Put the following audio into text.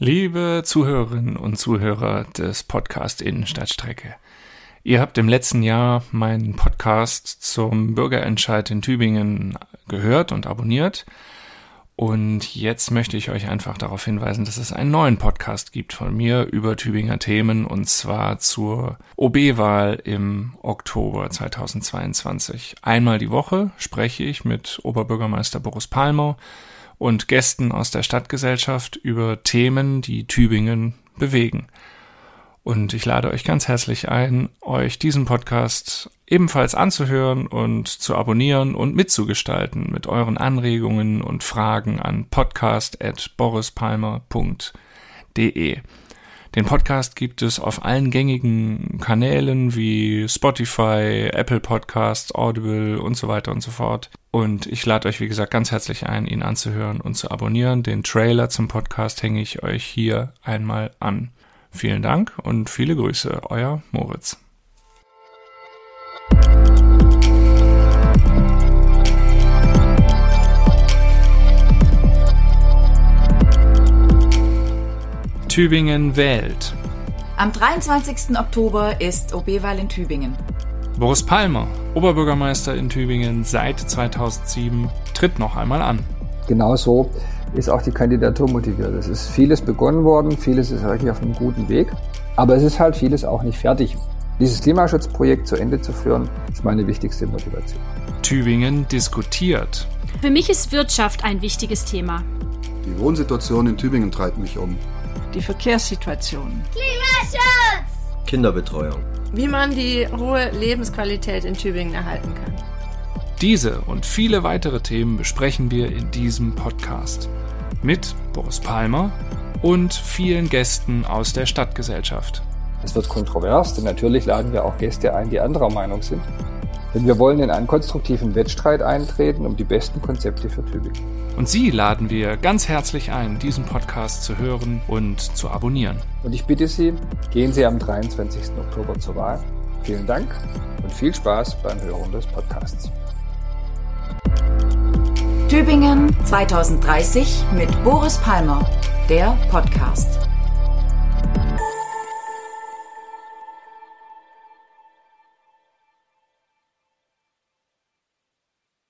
Liebe Zuhörerinnen und Zuhörer des Podcast Innenstadtstrecke. Ihr habt im letzten Jahr meinen Podcast zum Bürgerentscheid in Tübingen gehört und abonniert. Und jetzt möchte ich euch einfach darauf hinweisen, dass es einen neuen Podcast gibt von mir über Tübinger Themen und zwar zur OB-Wahl im Oktober 2022. Einmal die Woche spreche ich mit Oberbürgermeister Boris Palmer und Gästen aus der Stadtgesellschaft über Themen, die Tübingen bewegen. Und ich lade euch ganz herzlich ein, euch diesen Podcast ebenfalls anzuhören und zu abonnieren und mitzugestalten mit euren Anregungen und Fragen an podcast.borispalmer.de. Den Podcast gibt es auf allen gängigen Kanälen wie Spotify, Apple Podcasts, Audible und so weiter und so fort. Und ich lade euch, wie gesagt, ganz herzlich ein, ihn anzuhören und zu abonnieren. Den Trailer zum Podcast hänge ich euch hier einmal an. Vielen Dank und viele Grüße, euer Moritz. Tübingen wählt. Am 23. Oktober ist OB-Wahl in Tübingen. Boris Palmer, Oberbürgermeister in Tübingen seit 2007, tritt noch einmal an. Genau so ist auch die Kandidatur motiviert. Es ist vieles begonnen worden, vieles ist wirklich auf einem guten Weg, aber es ist halt vieles auch nicht fertig. Dieses Klimaschutzprojekt zu Ende zu führen, ist meine wichtigste Motivation. Tübingen diskutiert. Für mich ist Wirtschaft ein wichtiges Thema. Die Wohnsituation in Tübingen treibt mich um die Verkehrssituation, Klimaschutz, Kinderbetreuung, wie man die hohe Lebensqualität in Tübingen erhalten kann. Diese und viele weitere Themen besprechen wir in diesem Podcast mit Boris Palmer und vielen Gästen aus der Stadtgesellschaft. Es wird kontrovers, denn natürlich laden wir auch Gäste ein, die anderer Meinung sind. Denn wir wollen in einen konstruktiven Wettstreit eintreten um die besten Konzepte für Tübingen. Und Sie laden wir ganz herzlich ein, diesen Podcast zu hören und zu abonnieren. Und ich bitte Sie, gehen Sie am 23. Oktober zur Wahl. Vielen Dank und viel Spaß beim Hören des Podcasts. Tübingen 2030 mit Boris Palmer, der Podcast.